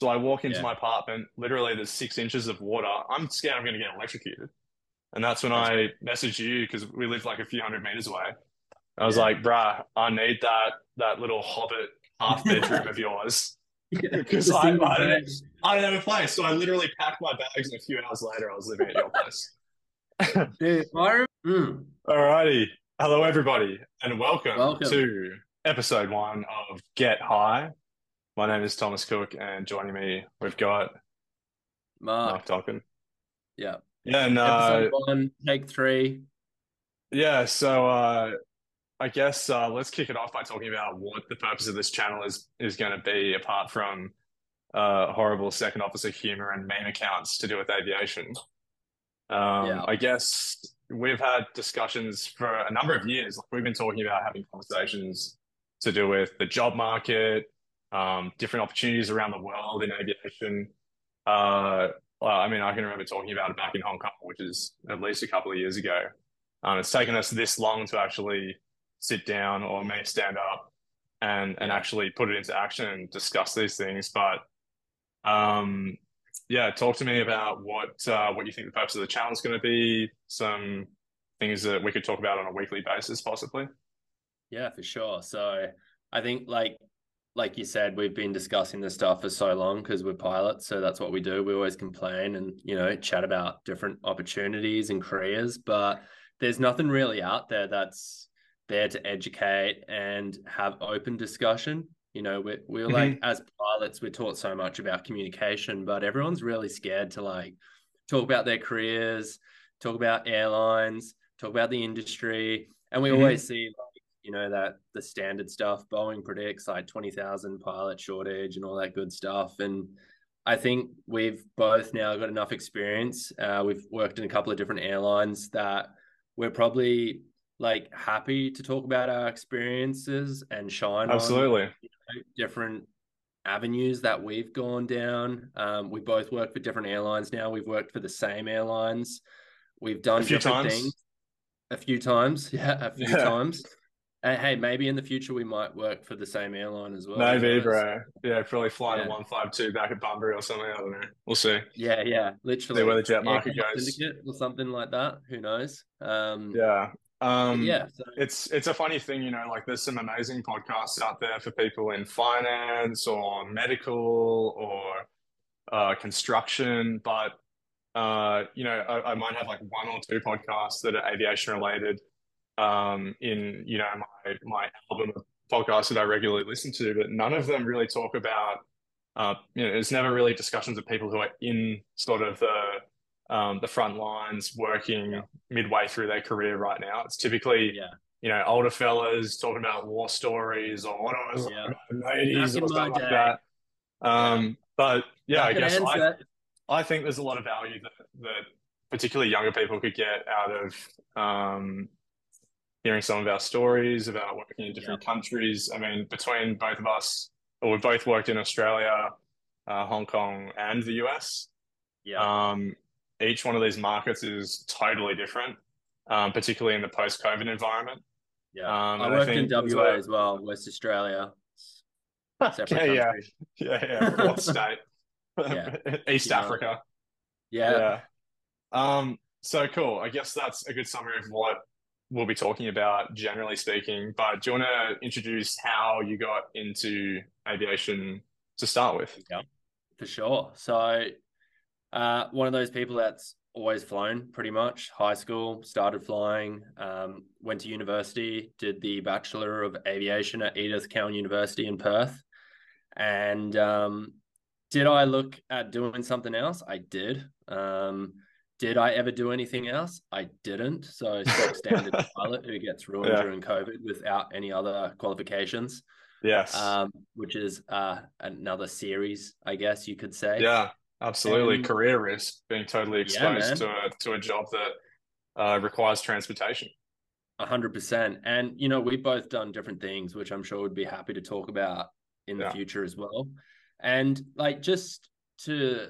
So I walk into Yeah. my apartment, literally there's six inches of water. I'm scared I'm going to get electrocuted. And that's when I messaged you because we live like a few hundred meters away. I was Yeah. like, bruh, I need that that little hobbit half bedroom of yours. Because I, single I, bed. didn't, I didn't have a place. So I literally packed my bags and a few hours later I was living at your place. Dude, I rem- mm, Alrighty. Hello, everybody, and welcome, Welcome. to episode one of Get High. My name is Thomas Cook, and joining me, we've got Mark. Mark Dolkin. Yeah. Yeah, and uh, Episode one, take three. yeah, so uh, I guess uh, let's kick it off by talking about what the purpose of this channel is is going to be, apart from uh, horrible second officer humor and meme accounts to do with aviation. Um, Yeah. I guess we've had discussions for a number of years. Like we've been talking about having conversations to do with the job market, um, different opportunities around the world in aviation. Uh, I mean, I can remember talking about it back in Hong Kong, which is at least a couple of years ago. Um, it's taken us this long to actually sit down or me stand up and and actually put it into action and discuss these things. But um, yeah, talk to me about what uh, what you think the purpose of the channel is going to be. Some things that we could talk about on a weekly basis, possibly. Yeah, for sure. So I think like like you said, we've been discussing this stuff for so long because we're pilots, so that's what we do. We always complain and you know chat about different opportunities and careers, but there's nothing really out there that's there to educate and have open discussion. You know, we're, we're Mhm. like as pilots, we're taught so much about communication, but everyone's really scared to like talk about their careers, talk about airlines, talk about the industry, and we Mhm. always see like you know that the standard stuff boeing predicts like 20000 pilot shortage and all that good stuff and i think we've both now got enough experience uh, we've worked in a couple of different airlines that we're probably like happy to talk about our experiences and shine on Absolutely. different avenues that we've gone down. Um, we both work for different airlines now. We've worked for the same airlines. We've done A few different times. things a few times. Yeah, a few Yeah. times. And hey, maybe in the future we might work for the same airline as well. Maybe, bro. Yeah, probably flying Yeah. one five two back at Bunbury or something. I don't know. We'll see. Yeah, yeah, literally. where the jet market goes. Syndicate or something like that. Who knows? Um, Yeah. Um, yeah. So, it's it's a funny thing, you know, like there's some amazing podcasts out there for people in finance or medical or uh, construction, but uh, you know, I, I might have like one or two podcasts that are aviation related um, in you know my my album of podcasts that I regularly listen to, but none of them really talk about uh, you know, there's never really discussions of people who are in sort of the um, the front lines working Yeah. midway through their career right now. It's typically yeah. you know, older fellas talking about war stories or what was Yeah. like the 80s or something like that. Um, but yeah, I at guess I, I think there's a lot of value that, that particularly younger people could get out of um, hearing some of our stories about working in different countries. I mean, between both of us, or we've both worked in Australia, uh, Hong Kong, and the US. yeah. Um, each one of these markets is totally different, um, particularly in the post-COVID environment. yeah. um, I and I worked in WA as well, West Australia. Yeah, yeah. Yeah, yeah, fourth state. Yeah. East Yeah. Africa. Yeah. Yeah. Um, so cool. I guess that's a good summary of what we'll be talking about, generally speaking. But do you want to introduce how you got into aviation to start with? Yeah, for sure. So, uh, one of those people that's always flown pretty much. High school, started flying, um, went to university, did the Bachelor of Aviation at Edith Cowan University in Perth. And um, did I look at doing something else? I did. Um, did I ever do anything else? I didn't. So, standard pilot who gets ruined Yeah. during COVID without any other qualifications Yes. um, which is uh, another series, I guess you could say. yeah, absolutely. and- Career risk, being totally Yeah, exposed to a to a job that uh, requires transportation. A hundred percent. And you know, we've both done different things, which I'm sure we'd be happy to talk about in the Yeah. future as well. And like just to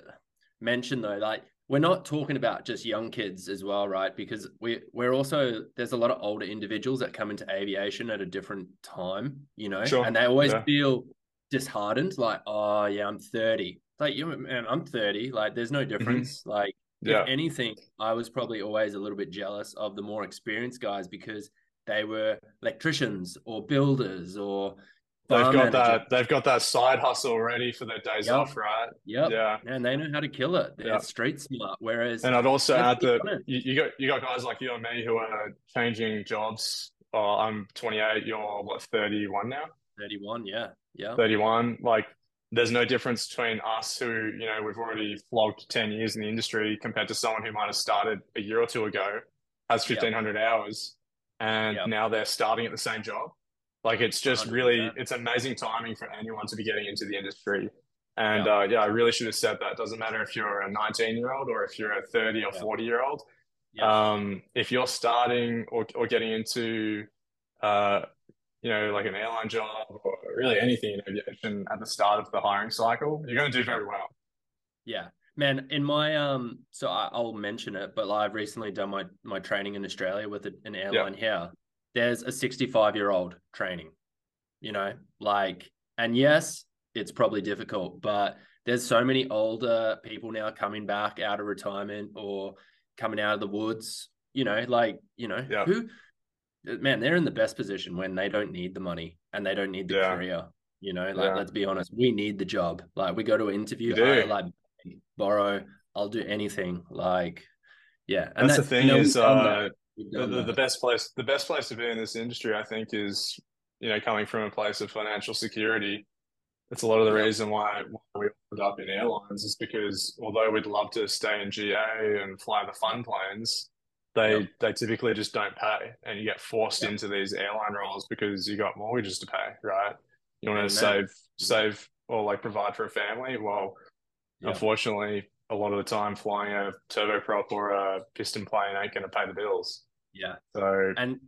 mention though, like we're not talking about just young kids as well, right? Because we we're also there's a lot of older individuals that come into aviation at a different time, you know, Sure. and they always Yeah. feel disheartened, like, oh yeah, I'm 30. Like you man, I'm 30. Like there's no difference. Mm-hmm. Like yeah. if anything, I was probably always a little bit jealous of the more experienced guys because they were electricians or builders or they've got manager. that they've got that side hustle ready for their days yep. off, right? Yep. Yeah. And they know how to kill it. They're yep. street smart. Whereas And I'd also add that you, you, got you got guys like you and me who are changing jobs. Oh, I'm 28, you're what 31 now? 31, yeah. Yeah. 31. Like there's no difference between us who, you know, we've already flogged 10 years in the industry compared to someone who might have started a year or two ago, has 1500 yep. hours, and now they're starting at the same job. Like it's just 100%. really, it's amazing timing for anyone to be getting into the industry. And yep. uh, yeah, I really should have said that. Doesn't matter if you're a 19 year old or if you're a 30 or 40 year old. Um, if you're starting or, or getting into uh, you know, like an airline job or really anything in aviation at the start of the hiring cycle, you're going to do very well. Yeah, man. In my um, so I, will mention it, but like I've recently done my my training in Australia with an airline here. There's a 65 year old training, you know, like, and yes, it's probably difficult, but there's so many older people now coming back out of retirement or coming out of the woods, you know, like, you know, yeah. who man, they're in the best position when they don't need the money and they don't need the yeah. career. You know, like yeah. let's be honest, we need the job. Like we go to an interview, I like borrow, I'll do anything. Like, yeah. And that's, the thing you know, is uh, the, the, the best place the best place to be in this industry, I think, is you know, coming from a place of financial security. It's a lot of the reason why, why we ended up in airlines is because although we'd love to stay in GA and fly the fun planes, they yep. they typically just don't pay, and you get forced yep. into these airline roles because you got mortgages to pay, right? You want to save save or like provide for a family. Well, yep. unfortunately, a lot of the time, flying a turboprop or a piston plane ain't going to pay the bills. Yeah. So and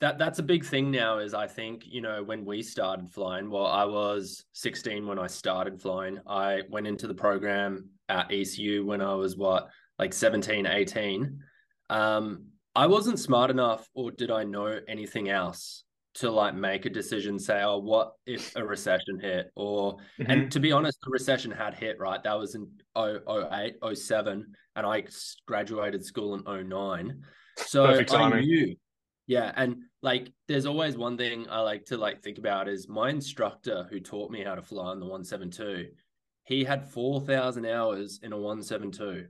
that that's a big thing now. Is I think you know when we started flying. Well, I was 16 when I started flying. I went into the program at ECU when I was what like 17, 18 um, I wasn't smart enough, or did I know anything else to like make a decision? Say, oh, what if a recession hit? Or mm-hmm. and to be honest, the recession had hit. Right, that was in 08, 07, and I graduated school in 09. So I knew. Yeah, and like, there's always one thing I like to like think about is my instructor who taught me how to fly on the 172. He had 4,000 hours in a 172.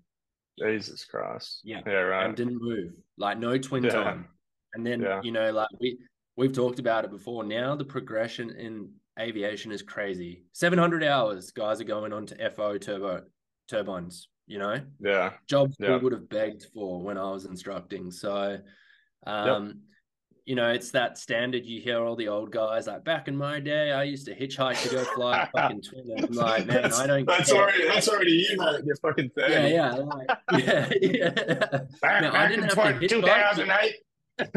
Jesus Christ. Yeah. Yeah, right. And didn't move. Like no twin yeah. time. And then, yeah. you know, like we we've talked about it before. Now the progression in aviation is crazy. 700 hours guys are going on to FO turbo turbines, you know? Yeah. Jobs yeah. we would have begged for when I was instructing. So um yep you know, it's that standard. You hear all the old guys like back in my day, I used to hitchhike to go fly a fucking twin. I'm like, man, I don't. That's care. already that's already you, mate. You're fucking thing. Yeah, yeah, like, yeah, yeah. Back, now, back I didn't in have 20, 2008.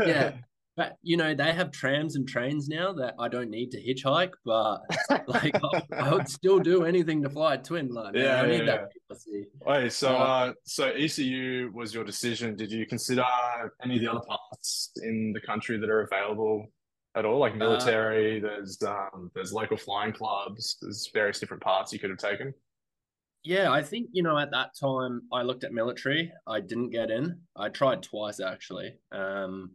yeah, but you know, they have trams and trains now that I don't need to hitchhike, but like I, I would still do anything to fly a twin. Like, man, yeah, I need yeah, that Wait, so uh, uh, so ECU was your decision. Did you consider any of the other parts in the country that are available at all? Like uh, military, uh, there's um, there's local flying clubs, there's various different paths you could have taken. Yeah, I think you know at that time I looked at military. I didn't get in. I tried twice actually. Um,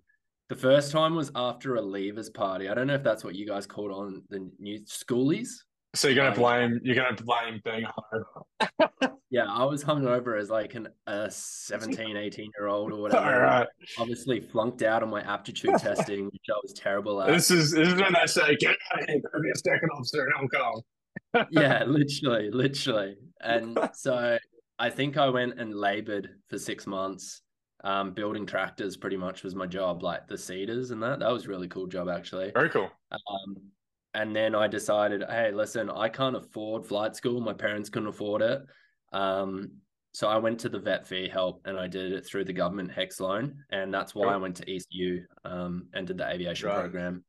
the first time was after a leavers party. I don't know if that's what you guys called on the new schoolies. So you're gonna um, blame you're gonna blame being hungover. yeah, I was hungover as like an a 17, 18 year old or whatever. Right. Obviously flunked out on my aptitude testing, which I was terrible at. This is this is when they say, get out of here, be a second officer in Hong Kong. yeah, literally, literally. And so I think I went and labored for six months um, building tractors pretty much was my job, like the cedars and that. That was really cool job actually. Very cool. Um, and then I decided, hey, listen, I can't afford flight school. My parents couldn't afford it. Um, so I went to the vet fee help and I did it through the government HECS loan. And that's why cool. I went to ECU um, and did the aviation right. program.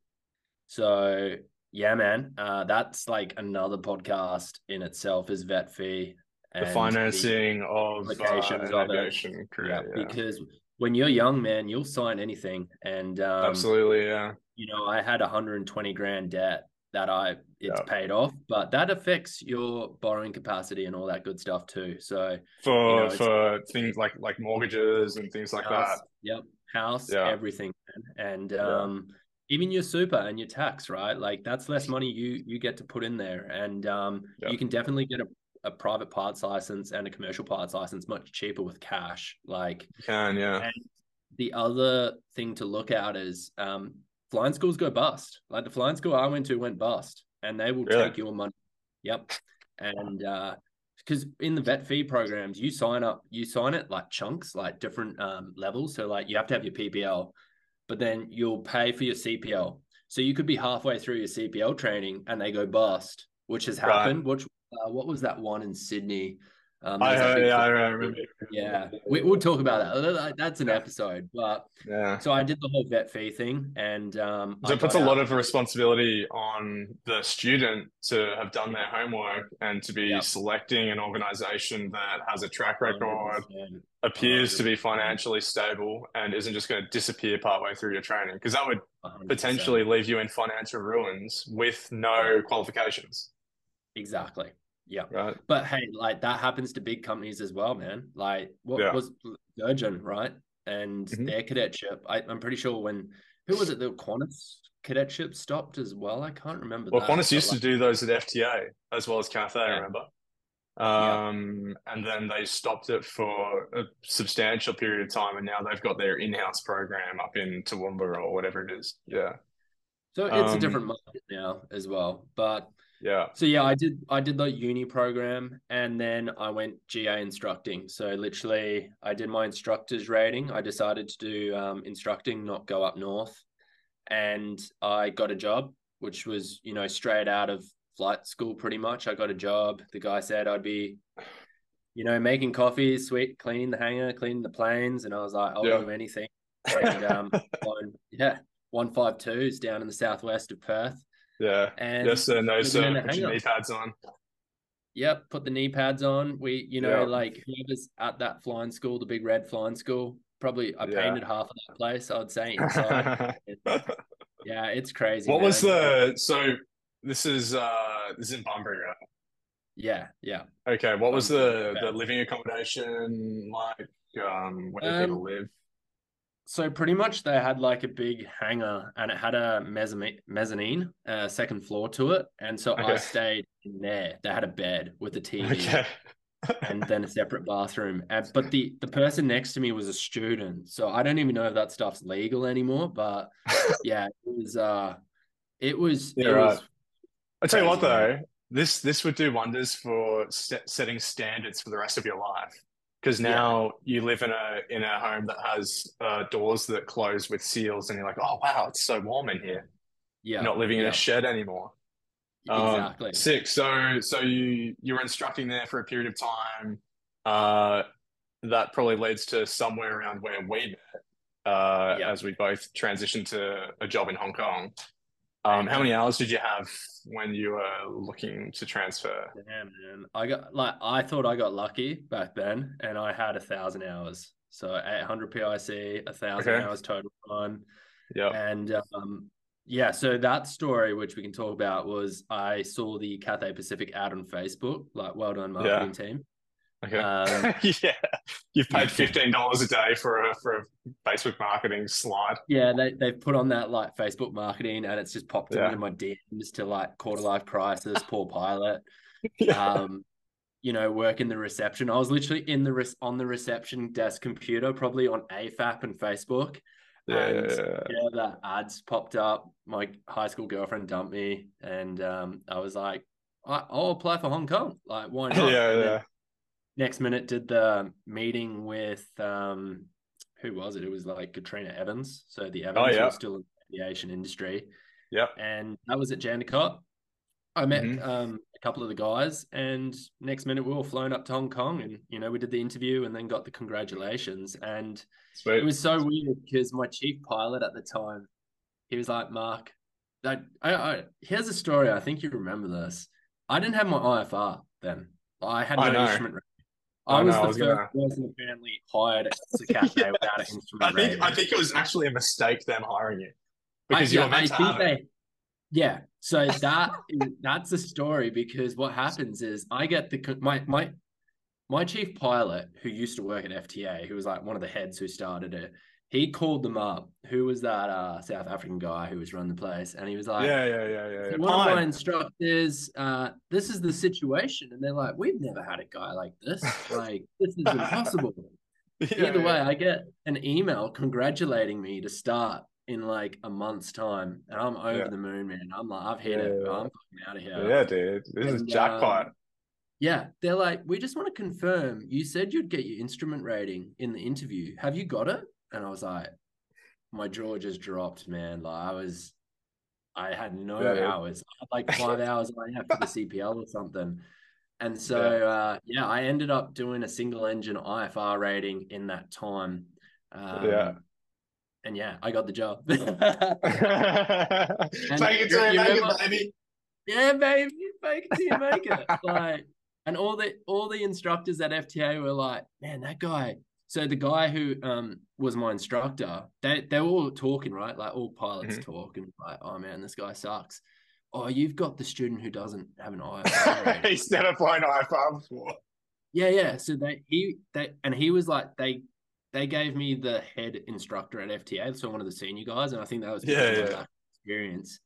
So yeah, man, uh, that's like another podcast in itself is vet fee the financing the of uh, aviation career. Yeah, yeah, Because when you're young, man, you'll sign anything. And um, absolutely, yeah. You know, I had 120 grand debt that I it's Yeah. paid off, but that affects your borrowing capacity and all that good stuff too. So for You know, for things like like mortgages and things like house, that. yep, house, Yeah. everything, man. and Yeah. um, even your super and your tax, right? Like that's less money you you get to put in there, and um, Yeah. you can definitely get a, a private parts license and a commercial parts license much cheaper with cash. Like You can, yeah. And the other thing to look at is um, flying schools go bust. Like the flying school I went to went bust, and they will Really? take your money. Yep. And because in the vet fee programs, you sign up, you sign it like chunks, like different um, levels. So like you have to have your PPL, but then you'll pay for your CPL. So you could be halfway through your CPL training and they go bust, which has Right. happened. Which uh, what was that one in Sydney? Um, I yeah, I remember. yeah, we, we'll talk about that. That's an episode. But Yeah. so I did the whole vet fee thing, and um, So it puts a lot of responsibility on the student to have done their homework and to be Yeah. selecting an organization that has a track record, 100%. appears to be financially stable, and isn't just going to disappear partway through your training. Because that would 100%. potentially leave you in financial ruins with no qualifications, exactly. Yeah, right? but hey, like that happens to big companies as well, man. Like what Yeah. was Virgin, right? And Mhm. their cadetship. I, I'm pretty sure when who was it? The Qantas cadetship stopped as well. I can't remember. Well, that, Qantas used like, to do those at FTA as well as Cathay, I Yeah. remember. Yeah. Um, and then they stopped it for a substantial period of time, and now they've got their in-house program up in Toowoomba or whatever it is. Yeah, So it's a Um, different market now as well. But yeah, so yeah, I did I did the uni program and then I went GA instructing. So literally I did my instructor's rating. I decided to do um, instructing, not go up north. And I got a job, which was, you know, straight out of flight school pretty much. I got a job. The guy said I'd be, you know, making coffee, sweet, cleaning the hangar, cleaning the planes. And I was like, I'll Yeah. do anything. And um, flying- yeah, 152s down in the southwest of Perth. Yeah. And Yes sir, no sir. Put your knee pads on. Yep, put the knee pads on. We, you know, Yeah. like whoever's at that flying school, the big red flying school, probably I Yeah. painted half of that place, I would say inside. yeah, it's crazy. what was the so? This is uh this is in Bunbury, right? Yeah, yeah. Okay, what was the the living accommodation like? Um, where do people Um, live? So pretty much they had like a big hangar and it had a mezzanine, mezzanine, uh, second floor to it, and so I stayed in there. They had a bed with a TV. Okay. and then a separate bathroom. And, but the the person next to me was a student, so I don't even know if that stuff's legal anymore. But yeah, it was. Uh, it was. Yeah, it right. was I tell you what, though, this this would do wonders for set, setting standards for the rest of your life. Because Yeah. now you live in a in a home that has uh, doors that close with seals, and you're like, oh wow, it's so warm in here. yeah, You're not living in a shed anymore. Um, exactly. sick. So so you you were instructing there for a period of time. Uh, that probably leads to somewhere around where we met. Uh, Yeah. as we both transitioned to a job in Hong Kong. Um, how many hours did you have when you were looking to transfer? Damn, man. I got like I thought I got lucky back then, and I had a thousand hours. So 800 PIC, a thousand Okay. hours total time. Yeah. And um, yeah, so that story, which we can talk about, was I saw the Cathay Pacific ad on Facebook. Like, well done, marketing team. Okay. Um, yeah. You've paid fifteen dollars a day for a for a Facebook marketing slide. Yeah, they they put on that like Facebook marketing, and it's just popped Yeah. into my DMs to like quarter life crisis, poor pilot. Yeah. Um, you know, work in the reception. I was literally in the res- on the reception desk computer, probably on AFAP and Facebook. yeah, and yeah, the ads popped up. My high school girlfriend dumped me, and um, I was like, I- I'll apply for Hong Kong. Like, why not? Yeah, yeah. Next minute, did the meeting with um, who was it? It was like Katrina Evans. So the Evans Oh, yeah. were still in the aviation industry, Yeah. and that was at Jandakot. I met Mhm. um, a couple of the guys, and next minute we were all flown up to Hong Kong, and you know we did the interview, and then got the congratulations, and it was so weird because my chief pilot at the time, he was like, Mark, that I, I here's a story. I think you remember this. I didn't have my IFR then. I had no I instrument. I I was I the was first gonna- person apparently hired at the Cathay Yeah. without an instrument I think rating. I think it was actually a mistake them hiring you because I- you yeah, were meant I to they, it. Yeah. So that that's the story because what happens is I get the my my my chief pilot who used to work at FTA, who was like one of the heads who started it. He called them up. Who was that uh, South African guy who was running the place? And he was like, Yeah, yeah, yeah, yeah. yeah. one of my instructors, uh, this is the situation. And they're like, we've never had a guy like this. Like, this is impossible. Yeah, Either way, yeah. I get an email congratulating me to start in like a month's time. And I'm over the moon, man. I'm like, I've hit it. I'm fucking out of here. Yeah, dude. This is jackpot. um, Yeah, they're like, we just want to confirm. You said you'd get your instrument rating in the interview. Have you got it? And I was like, my jaw just dropped, man. Like I was, I had no Yeah, hours. I had like five hours on for the CPL or something. And so, Yeah. uh, yeah, I ended up doing a single engine IFR rating in that time. Um, Yeah. And yeah, I got the job. Make it to you make remember- it, baby. yeah, baby, fake it till you make it. like, and all the all the instructors at FTA were like, man, that guy. So the guy who um was my instructor, they they were all talking, right? Like all pilots Mhm. talk and like, oh man, this guy sucks. Oh, you've got the student who doesn't have an IFR. He's never flown IFR before. Yeah, yeah. So they he they and he was like they they gave me the head instructor at FTA, so one of the senior guys, and I think that was Yeah, yeah. experience.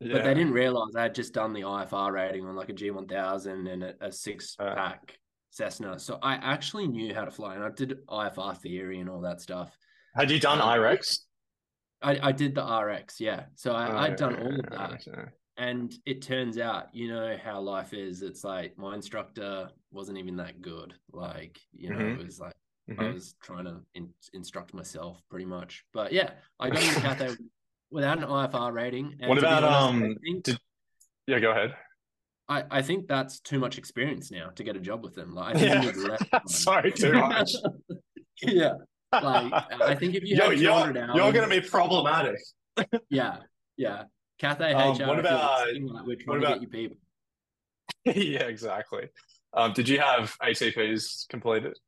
Yeah. But they didn't realize I had just done the IFR rating on like a G1000 and a, a six pack Cessna. So I actually knew how to fly and I did IFR theory and all that stuff. Had you done Um, IREX? I, I did the RX, yeah. So I, Oh, I'd done all of that. And it turns out, you know how life is. It's like my instructor wasn't even that good. Like, you know, Mhm. it was like I Mhm. was trying to in, instruct myself pretty much. But yeah, I got into Cathay without an IFR rating. And What about, honest, um, think- did- Yeah, go ahead. I, I think that's too much experience now to get a job with them. Like I think Yeah, you need less. that's so too much. yeah, like I think if you You're, you're, hours, you're going to be problematic. yeah, yeah. Cathay Um, HR, what about- like, we're trying to about- get you people. yeah, exactly. Um, did you have ATPs completed?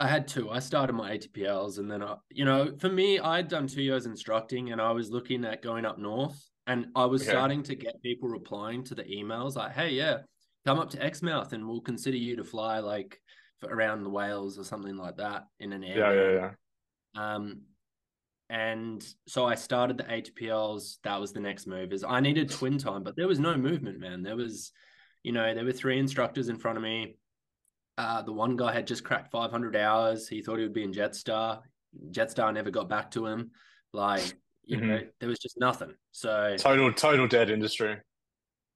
I had two. I started my ATPLs, and then I, you know, for me, I'd done two years instructing, and I was looking at going up north, and I was Okay. starting to get people replying to the emails like, "Hey, yeah, come up to Exmouth, and we'll consider you to fly like for around the whales or something like that in an air." Yeah, yeah, yeah. Um, and so I started the ATPLs. That was the next move. Is I needed twin time, but there was no movement, man. There was, you know, there were three instructors in front of me. Uh, the one guy had just cracked 500 hours. He thought he would be in Jetstar. Jetstar never got back to him. Like, you Mm-hmm. know, there was just nothing. So Total, total dead industry.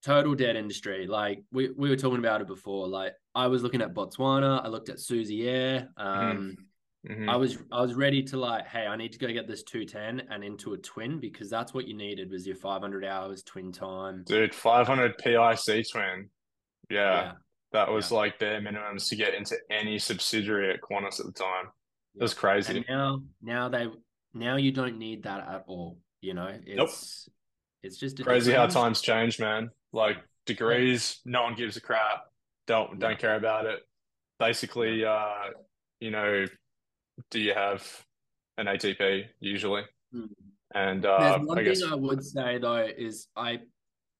total dead industry. Like we, we were talking about it before. Like I was looking at Botswana. I looked at Susi Air. Um, Mhm. I was I was ready to like, hey, I need to go get this 210 and into a twin because that's what you needed was your 500 hours twin time. Dude, 500 PIC twin. Yeah, that was Yeah. like bare minimums to get into any subsidiary at Qantas at the time. It was crazy. And now now they now you don't need that at all. You know, it's it's just Crazy how times change, man. Like degrees, no one gives a crap. Don't don't Yeah. care about it. Basically, uh, you know, do you have an ATP usually? Mm. And uh, There's one I guess thing I would say though is I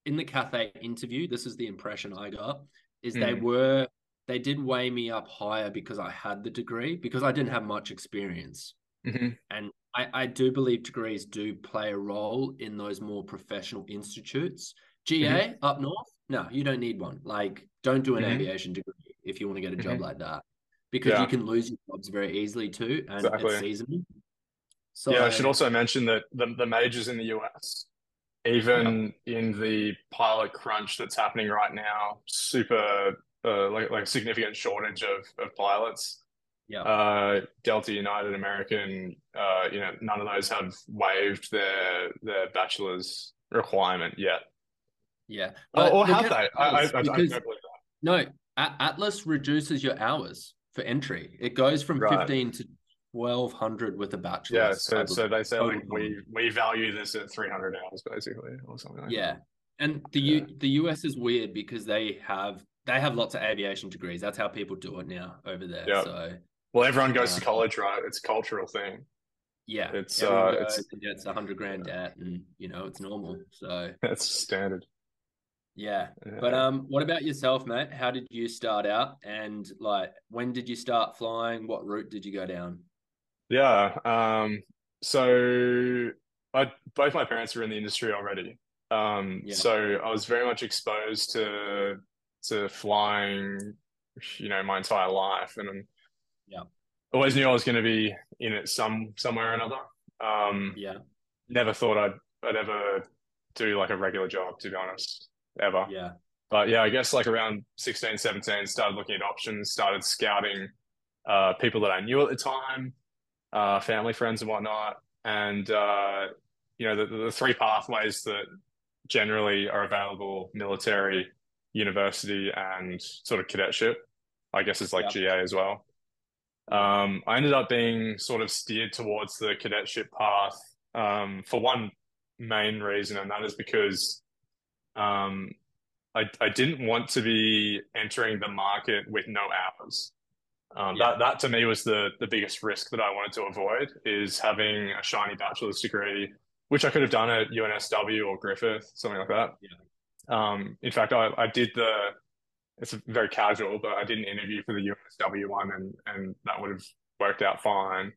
in the Cathay interview, this is the impression I got, is they Mhm. were they did weigh me up higher because I had the degree because I didn't have much experience. Mhm. And I, I do believe degrees do play a role in those more professional institutes. GA Mm-hmm. up north, no, you don't need one. Like, don't do an Mhm. aviation degree if you want to get a job Mhm. like that, because Yeah. you can lose your jobs very easily too, and Exactly. it's seasonal. So yeah, I should also mention that the, the majors in the US, even in the pilot crunch that's happening right now, super uh, like like significant shortage of, of pilots. Yeah, Uh, Delta United, American, uh, you know, none of those have waived their their bachelor's requirement yet. yeah. Or, But or have they? I, I, I, don't believe that. no, Atlas reduces your hours for entry. It goes from Right. fifteen to twelve hundred with a bachelor's. Yeah, so so they say like we we value this at 300 hours basically or something like that. Yeah, that. and the Yeah. U, the US is weird because they have they have lots of aviation degrees. That's how people do it now over there. Yeah. So Well, everyone goes to college, right? It's a cultural thing. Yeah, It's, uh, it's- gets a hundred grand debt, and you know it's normal. So That's standard. yeah, Yeah. but um, what about yourself, mate? How did you start out, and like when did you start flying? What route did you go down? Yeah. Um, so I both my parents were in the industry already. Um, Yeah. so I was very much exposed to to flying, you know, my entire life, and Yeah. always knew I was going to be in it some somewhere or another. Um, Yeah, never thought I'd I'd ever do like a regular job, to be honest, ever. yeah, But yeah, I guess like around 16, 17, started looking at options, started scouting uh, people that I knew at the time, uh, family, friends, and whatnot. And, uh, you know, the, the three pathways that generally are available military, university, and sort of cadetship, I guess it's like GA as well. Um, I ended up being sort of steered towards the cadetship path um, for one main reason, and that is because um, I, I didn't want to be entering the market with no hours. Um, Yeah. that that to me was the the biggest risk that I wanted to avoid is having a shiny bachelor's degree, which I could have done at UNSW or Griffith, something like that. Yeah. Um, in fact, I, I did the it's very casual, but I did an interview for the UNSW one, and and that would have worked out fine.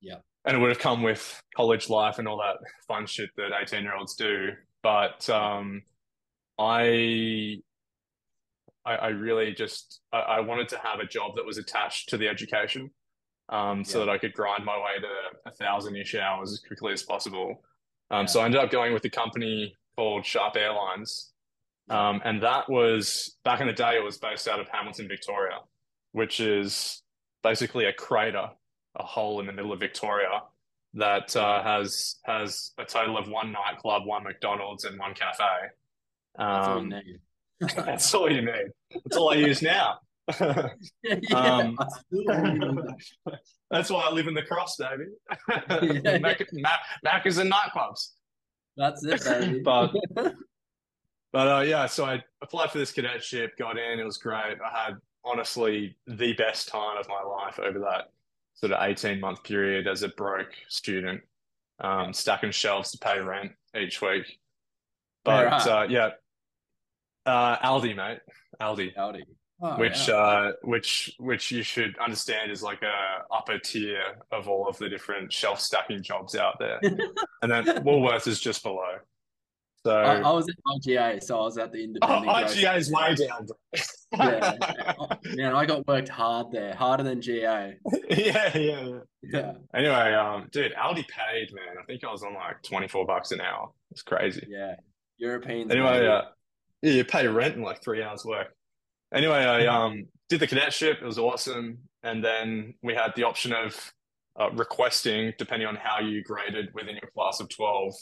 Yeah. And it would have come with college life and all that fun shit that 18 year olds do. But um, I, I, I really just I, I wanted to have a job that was attached to the education, um, so Yeah. that I could grind my way to a thousand ish hours as quickly as possible. Um, Yeah. so I ended up going with a company called Sharp Airlines, um, and that was back in the day. It was based out of Hamilton, Victoria, which is basically a crater, a hole in the middle of Victoria that uh, has has a total of one nightclub, one McDonald's, and one cafe. that's all you Um, need. that's all you need. That's all I use now. um, I still use that. That's why I live in the cross, baby. Yeah. Mac, Mac, Macca's and nightclubs. that's it, baby. But- But uh, yeah, so I applied for this cadetship, got in, it was great. I had honestly the best time of my life over that sort of 18 month period as a broke student, um, stacking shelves to pay rent each week. But at? uh, yeah, uh, Aldi, mate, Aldi. Aldi. Oh, which yeah. uh which which you should understand is like a upper tier of all of the different shelf stacking jobs out there and then Woolworths is just below so I, I was at IGA, so I was at the oh, independent. IGA is way down bro. Yeah. Oh, Man, I got worked hard there, harder than GA. yeah yeah yeah anyway um dude Aldi paid man I think I was on like 24 bucks an hour it's crazy yeah. European. Anyway, uh, yeah, you pay rent in like three hours work. Anyway, I um did the cadetship. It was awesome, and then we had the option of uh, requesting, depending on how you graded within your class of twelve,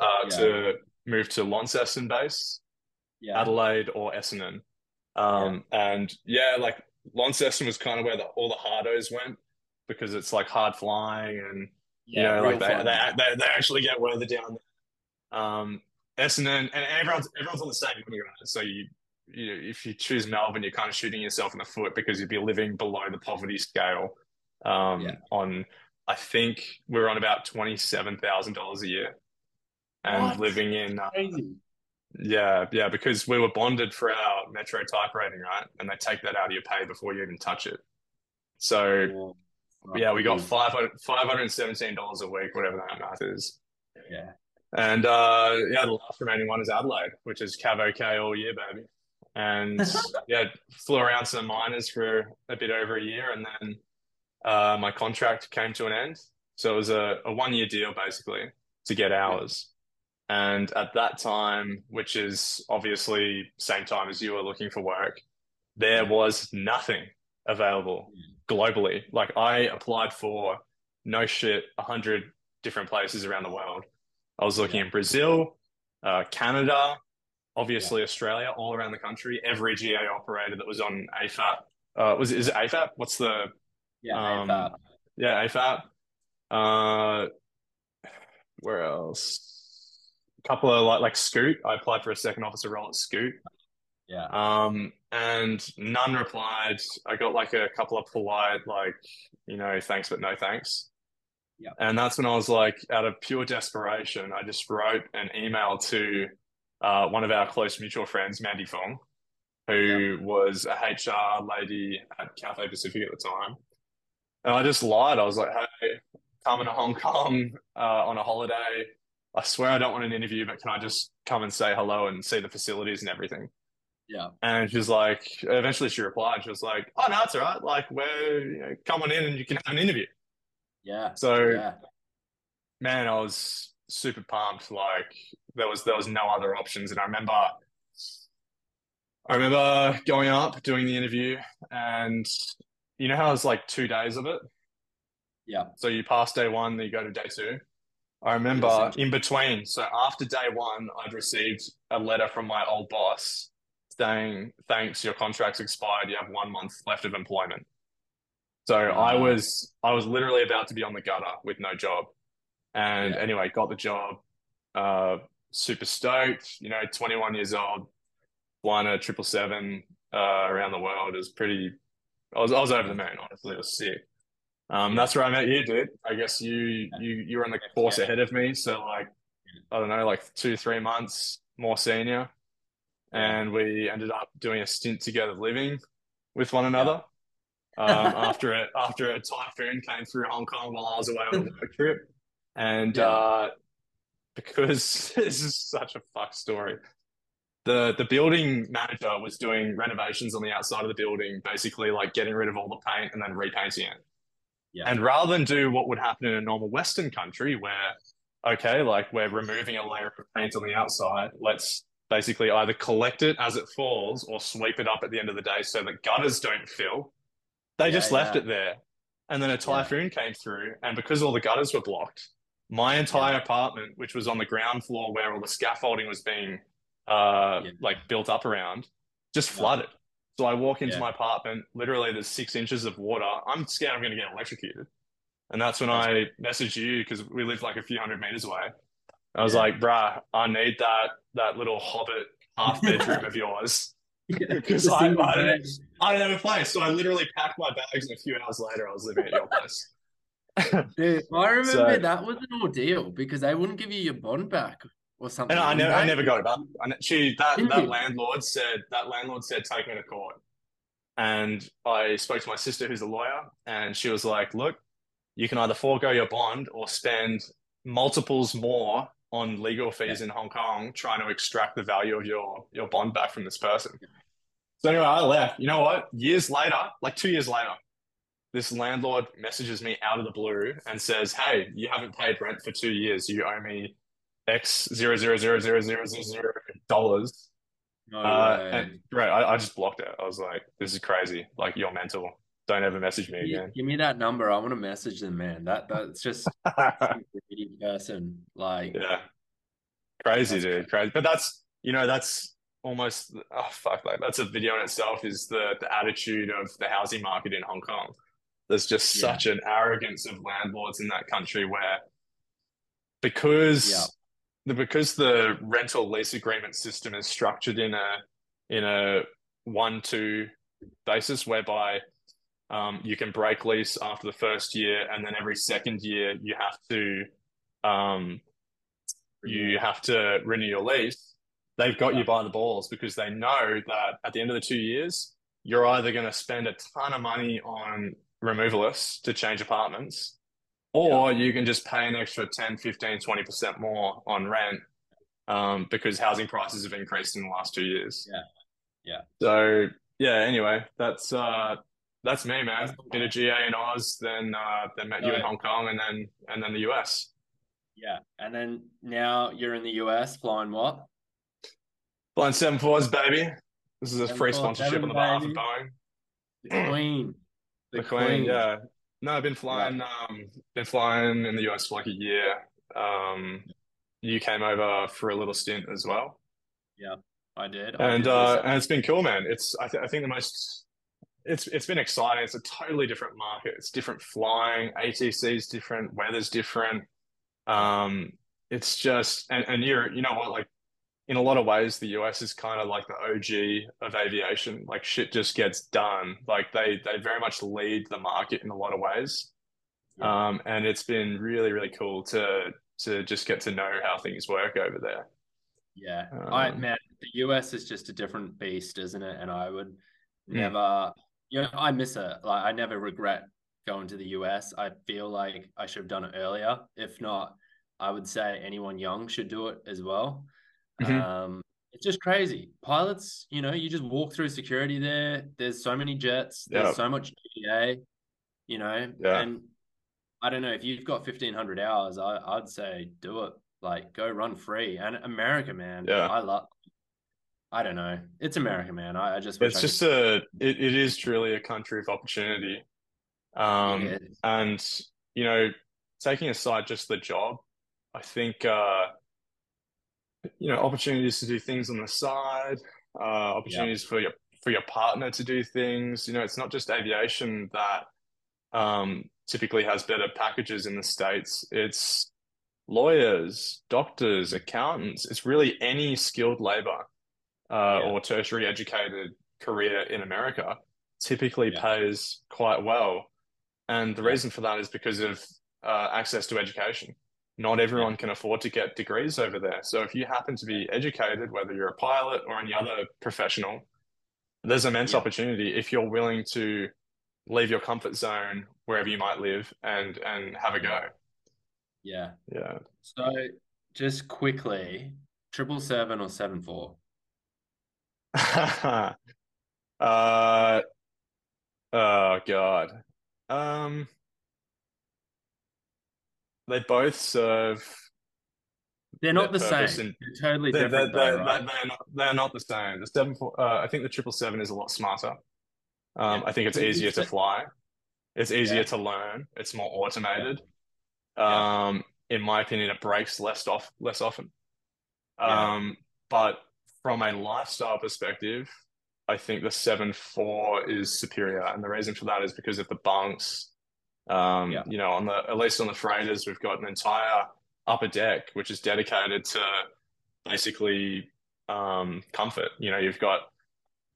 uh, Yeah. to move to Launceston base, yeah, Adelaide, or Essendon. Um, and yeah, like Launceston was kind of where the, all the hardos went because it's like hard flying and you yeah, know, like they, they, they, they actually get weather down there. Um, Essendon, and everyone's everyone's on the same? So you, you if you choose Melbourne, you're kind of shooting yourself in the foot because you'd be living below the poverty scale. Um, Yeah. on I think we're on about twenty seven thousand dollars a year, and What? living in uh, yeah, yeah, because we were bonded for our metro type rating, right? And they take that out of your pay before you even touch it. So Oh, yeah, we got dude. $517 a week, whatever that math is. Yeah, And uh, yeah, the last remaining one is Adelaide, which is CAVOK all year, baby. And yeah, flew around some miners for a bit over a year, and then uh, my contract came to an end. So it was a, a one year deal basically to get hours. And at that time, which is obviously same time as you were looking for work, there was nothing available globally. Like I applied for no shit, a hundred different places around the world. I was looking in Brazil, uh, Canada, obviously Australia, all around the country. Every GA operator that was on AFAP, uh, was is it AFAP? What's the yeah, Um, AFAP. yeah AFAP? Uh, where else? A couple of like like Scoot. I applied for a second officer role at Scoot. yeah, Um, and none replied. I got like a couple of polite, like, you know, thanks, but no thanks. Yeah. And that's when I was like, out of pure desperation, I just wrote an email to uh, one of our close mutual friends, Mandy Fong, who yeah. was a HR lady at Cathay Pacific at the time. And I just lied. I was like, hey, coming to Hong Kong uh, on a holiday. I swear I don't want an interview, but can I just come and say hello and see the facilities and everything? Yeah. And she's like, eventually she replied, she was like, oh, no, it's all right. Like, we're, you know, come on in and you can have an interview. Yeah. So, yeah. man, I was super pumped. Like, there was there was no other options. And I remember, I remember going up, doing the interview, and you know how it's like two days of it. Yeah. So you pass day one, then you go to day two. I remember in between. So after day one, I'd received a letter from my old boss saying, "Thanks, your contract's expired. You have one month left of employment." So I was I was literally about to be on the gutter with no job, and yeah. anyway, got the job. Uh, super stoked. You know, 21 years old, flying a triple seven uh, around the world is pretty. I was I was over the moon. Honestly, it was sick. Um, that's where I met you, dude. I guess you you you were on the course ahead of me, so like I don't know, like two three months more senior, and we ended up doing a stint together living with one another. um, after it after a typhoon came through Hong Kong while I was away on a work trip, and yeah. uh, because this is such a fuck story. The the building manager was doing renovations on the outside of the building, basically like getting rid of all the paint and then repainting it. Yeah. And rather than do what would happen in a normal Western country where, okay, like we're removing a layer of paint on the outside, let's basically either collect it as it falls or sweep it up at the end of the day so that gutters don't fill. They yeah, just left yeah. it there. And then a typhoon came through, and because all the gutters were blocked, my entire apartment, which was on the ground floor where all the scaffolding was being uh, like built up around, just flooded. So I walk into yeah. my apartment, literally there's six inches of water. I'm scared I'm going to get electrocuted. And that's when I messaged you because we live like a few hundred meters away. I was yeah. like, bruh, I need that that little hobbit half bedroom of yours. Because I, I, don't, I don't have a place. So I literally packed my bags and a few hours later I was living at your place. Dude, I remember so, that was an ordeal because they wouldn't give you your bond back or something. And I never, I never got it. And she, that, that landlord said, that landlord said, take me to court. And I spoke to my sister, who's a lawyer, and she was like, look, you can either forego your bond or spend multiples more on legal fees yeah. in Hong Kong trying to extract the value of your, your bond back from this person. So anyway, I left. You know what? Years later, like two years later, this landlord messages me out of the blue and says, "Hey, you haven't paid rent for two years. You owe me X zero zero zero zero zero zero zero dollars. No uh, and right, I, I, just blocked it. I was like, this is crazy. Like you're mental. Don't ever message me again. Give me that number. I want to message them, man. That that's just person. Like yeah, crazy, dude. Crazy. crazy. But that's you know that's almost oh fuck like that's a video in itself. Is the the attitude of the housing market in Hong Kong. There's just yeah. such an arrogance of landlords in that country where because because the rental lease agreement system is structured in a in a one two basis whereby um, you can break lease after the first year and then every second year you have to um, you have to renew your lease. They've got you by the balls because they know that at the end of the two years you're either going to spend a ton of money on removalists to change apartments or yeah. you can just pay an extra 10, 15, 20% more on rent um, because housing prices have increased in the last two years. Yeah. Yeah. So yeah, anyway, that's uh that's me, man. Did a GA in Oz, then uh then met you in Hong Kong and then and then the US. Yeah. And then now you're in the US flying what? Flying seven fours, baby. This is a free sponsorship on the behalf of Boeing. The Queen. The, the queen, queen, yeah. No, I've been flying. Um, been flying in the US for like a year. Um, you came over for a little stint as well. Yeah, I did. I and did uh, and it's been cool, man. It's I, th- I think the most. It's it's been exciting. It's a totally different market. It's different flying. ATC's different. Weather's different. Um, it's just and, and you're you know what like in a lot of ways, the US is kind of like the OG of aviation. Like shit just gets done. Like they they very much lead the market in a lot of ways. Yeah. Um, and it's been really, really cool to to just get to know how things work over there. Yeah. I Um, man, the US is just a different beast, isn't it? And I would Mm. never you know, I miss it. Like I never regret going to the US. I feel like I should have done it earlier. If not, I would say anyone young should do it as well. Mhm. Um, it's just crazy. Pilots, you know, you just walk through security there. There's so many jets. There's Yeah. so much GA, you know, Yeah. and I don't know if you've got 1500 hours, I, I'd say do it. Like go run free. And America, man, Yeah. I love. I don't know. It's America, man. I, I just it's I just could. a it, it is truly a country of opportunity. Um, Yeah. and you know, taking aside just the job, I think uh, you know, opportunities to do things on the side, uh, opportunities for your for your partner to do things. You know, it's not just aviation that um, typically has better packages in the States. It's lawyers, doctors, accountants. It's really any skilled labor uh, Yeah. or tertiary educated career in America typically Yeah. pays quite well. And the reason for that is because of uh, access to education. Not everyone can afford to get degrees over there. So if you happen to be educated, whether you're a pilot or any other professional, there's immense Yeah. opportunity if you're willing to leave your comfort zone wherever you might live and and have a go. Yeah. Yeah. So just quickly, triple seven or seven four. uh oh God. Um they both serve They're not the same. in They're totally they're, they're, different, though, they're, right? they're not they're not the same. The seven four uh, I think the triple seven is a lot smarter. Um Yeah. I think it's easier to fly. It's easier Yeah. to learn. It's more automated. Yeah. Um in my opinion it breaks less off less often. Um but from a lifestyle perspective, I think the seven four is superior, and the reason for that is because of the bunks. Um, Yeah. you know, on the at least on the freighters, we've got an entire upper deck which is dedicated to basically um, comfort. You know, you've got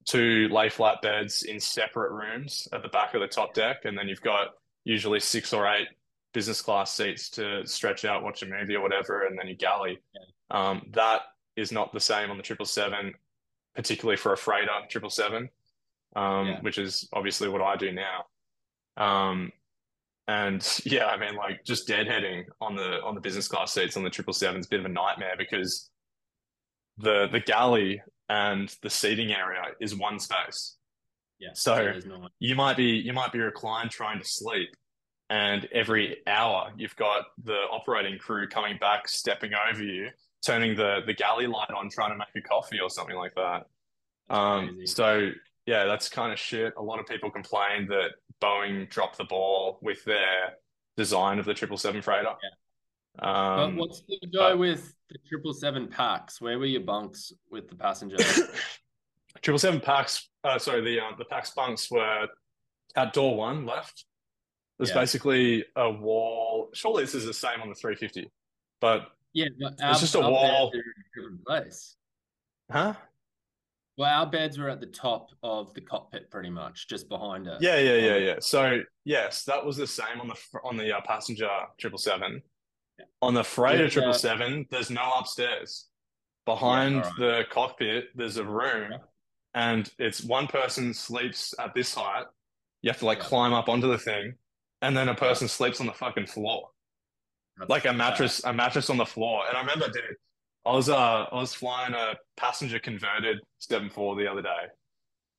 two lay flat beds in separate rooms at the back of the top deck, and then you've got usually six or eight business class seats to stretch out, watch a movie or whatever, and then you galley. Um, that is not the same on the triple seven, particularly for a freighter triple seven, um, Yeah. which is obviously what I do now. Um, and yeah, I mean, like just deadheading on the on the business class seats on the triple seven is a bit of a nightmare because the the galley and the seating area is one space. Yeah. So no you might be you might be reclined trying to sleep, and every hour you've got the operating crew coming back, stepping over you, turning the the galley light on, trying to make a coffee or something like that. Um, so yeah, that's kind of shit. A lot of people complain that Boeing dropped the ball with their design of the triple seven freighter. But Um, what's the go but- with the triple seven pax? Where were your bunks with the passengers? triple seven pax. Uh, sorry, the uh, the pax bunks were at door one left. There's Yeah. basically a wall. Surely this is the same on the 350, but yeah, but our, just a wall. beds are in a different place. huh? Well, our beds were at the top of the cockpit, pretty much, just behind it. Yeah, yeah, yeah, Um, yeah. So yes, that was the same on the on the uh, passenger triple seven. Yeah. On the freighter Yeah, triple uh, there's no upstairs. Behind alright. the cockpit, there's a room, Yeah. and it's one person sleeps at this height. You have to like Yeah. climb up onto the thing, and then a person sleeps on the fucking floor, That's like a bad. mattress, a mattress on the floor. And I remember, dude, I was uh I was flying a passenger converted seven four the other day.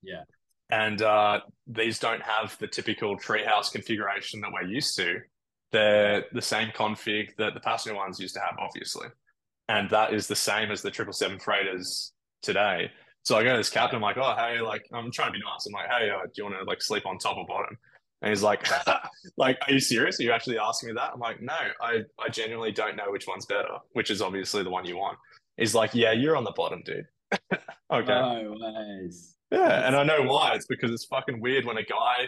Yeah. And uh, these don't have the typical treehouse configuration that we're used to. They're the same config that the passenger ones used to have, obviously. And that is the same as the 777 freighters today. So I go to this captain, I'm like, oh, hey, like, I'm trying to be nice. I'm like, hey, uh, do you want to like sleep on top or bottom? And he's like, like, are you serious? Are you actually asking me that? I'm like, no, I, I genuinely don't know which one's better, which is obviously the one you want. He's like, yeah, you're on the bottom, dude. okay. No ways. Yeah, and I know why. It's because it's fucking weird when a guy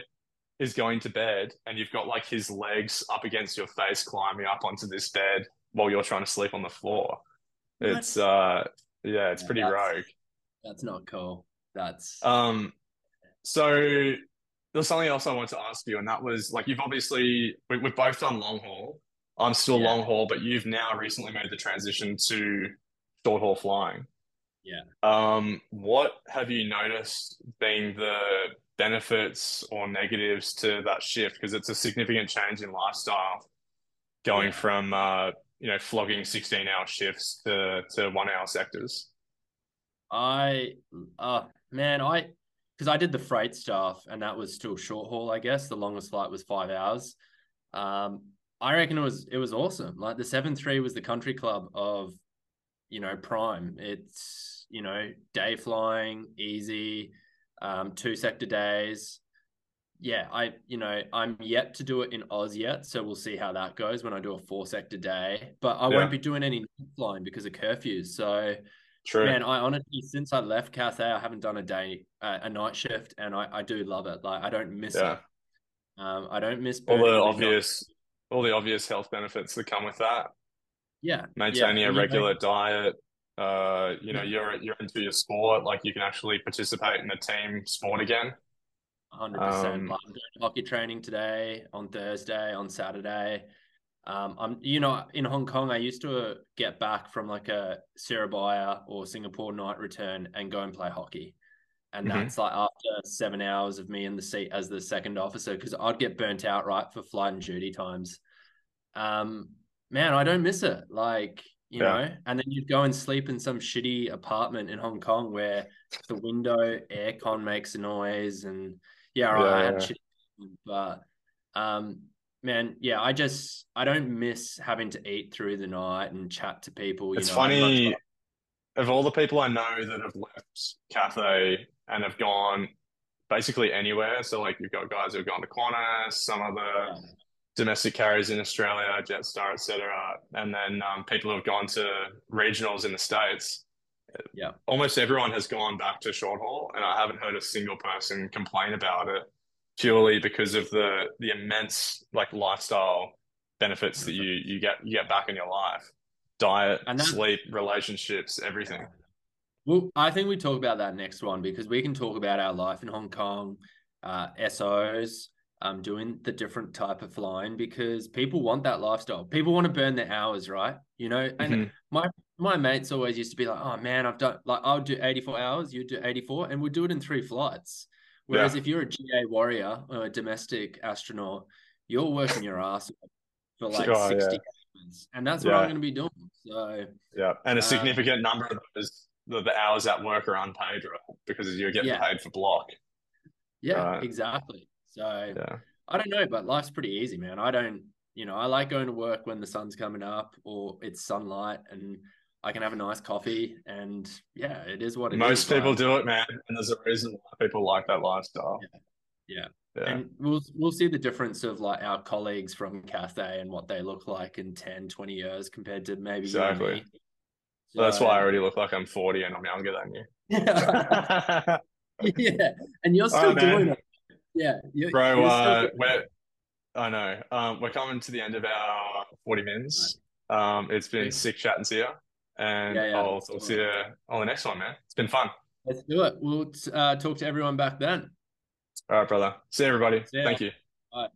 is going to bed and you've got like his legs up against your face climbing up onto this bed while you're trying to sleep on the floor. What? It's uh yeah, it's Yeah, pretty that's- rogue. That's not cool. That's Um so was something else I wanted to ask you, and that was like you've obviously we, we've both done long haul. I'm still Yeah. long haul, but you've now recently made the transition to short haul flying. Yeah. Um, what have you noticed being the benefits or negatives to that shift? Because it's a significant change in lifestyle going Yeah. from uh, you know, flogging 16 hour shifts to to one hour sectors. I, uh, man, I, because I did the freight stuff and that was still short haul, I guess. The longest flight was five hours. Um, I reckon it was it was awesome. Like the seven three was the country club of, you know, prime. It's you know day flying, easy, um, two sector days. Yeah, I you know I'm yet to do it in Oz yet, so we'll see how that goes when I do a four sector day. But I Yeah. won't be doing any night flying because of curfews. So True. Man, I honestly, since I left Cathay, I haven't done a day, uh, a night shift, and I, I do love it. Like I don't miss Yeah. it. Um, I don't miss All the obvious all the obvious health benefits that come with that. yeah, Maintaining yeah. a regular diet. Uh, you know, Yeah. you're you're into your sport, like you can actually participate in a team sport again. hundred percent. Um, Like I'm doing hockey training today, on Thursday, on Saturday. Um, I'm, you know, in Hong Kong, I used to uh, get back from like a Surabaya or Singapore night return and go and play hockey, and Mhm. that's like after seven hours of me in the seat as the second officer because I'd get burnt out right for flight and duty times. Um, man, I don't miss it. Like you Yeah. know, and then you'd go and sleep in some shitty apartment in Hong Kong where the window aircon makes a noise and yeah, right, I had Yeah. shit, but um, man, yeah, I just I don't miss having to eat through the night and chat to people. You It's know, funny, of all the people I know that have left Cathay and have gone basically anywhere. So like you've got guys who've gone to Qantas, some other domestic carriers in Australia, Jetstar, etc., and then um, people who have gone to regionals in the States. Yeah. Almost everyone has gone back to short haul, and I haven't heard a single person complain about it purely because of the the immense like lifestyle benefits that you you get you get back in your life. Diet, that- sleep, relationships, everything. Well, I think we talk about that next one because we can talk about our life in Hong Kong, uh, SOs, um, doing the different type of flying because people want that lifestyle. People want to burn their hours, right? You know, and Mhm. my my mates always used to be like, "Oh man, I've done like I'll do eighty four hours, you do eighty four, and we'll do it in three flights." Whereas Yeah. if you're a GA warrior or a domestic astronaut, you're working your ass off for like Oh, yeah. sixty hours, and that's what Yeah. I'm going to be doing. So Yeah, and a Uh, significant number of those the, the hours at work are unpaid, right? Because you're getting paid for block. yeah, Right. exactly. So I don't know, but life's pretty easy, man. I don't, you know, I like going to work when the sun's coming up or it's sunlight and I can have a nice coffee and yeah, it is what it is. most people like- do it, man, and there's a reason why people like that lifestyle. Yeah. yeah, And we'll we'll see the difference of like our colleagues from Cathay and what they look like in 10, 20 years compared to maybe Exactly. me. So that's why I already look like I'm 40 and I'm younger than you. yeah. yeah. And you're still right, doing it. Yeah. You're, Bro, you're uh, we're I know. Um, we're coming to the end of our 40 minutes. Um, it's been Sweet. sick chatting to you, and Yeah, yeah, I'll talk to you on the next one, man. It's been fun. Let's do it. We'll uh, talk to everyone back then. All right, brother. See everybody. See. Thank you. Bye.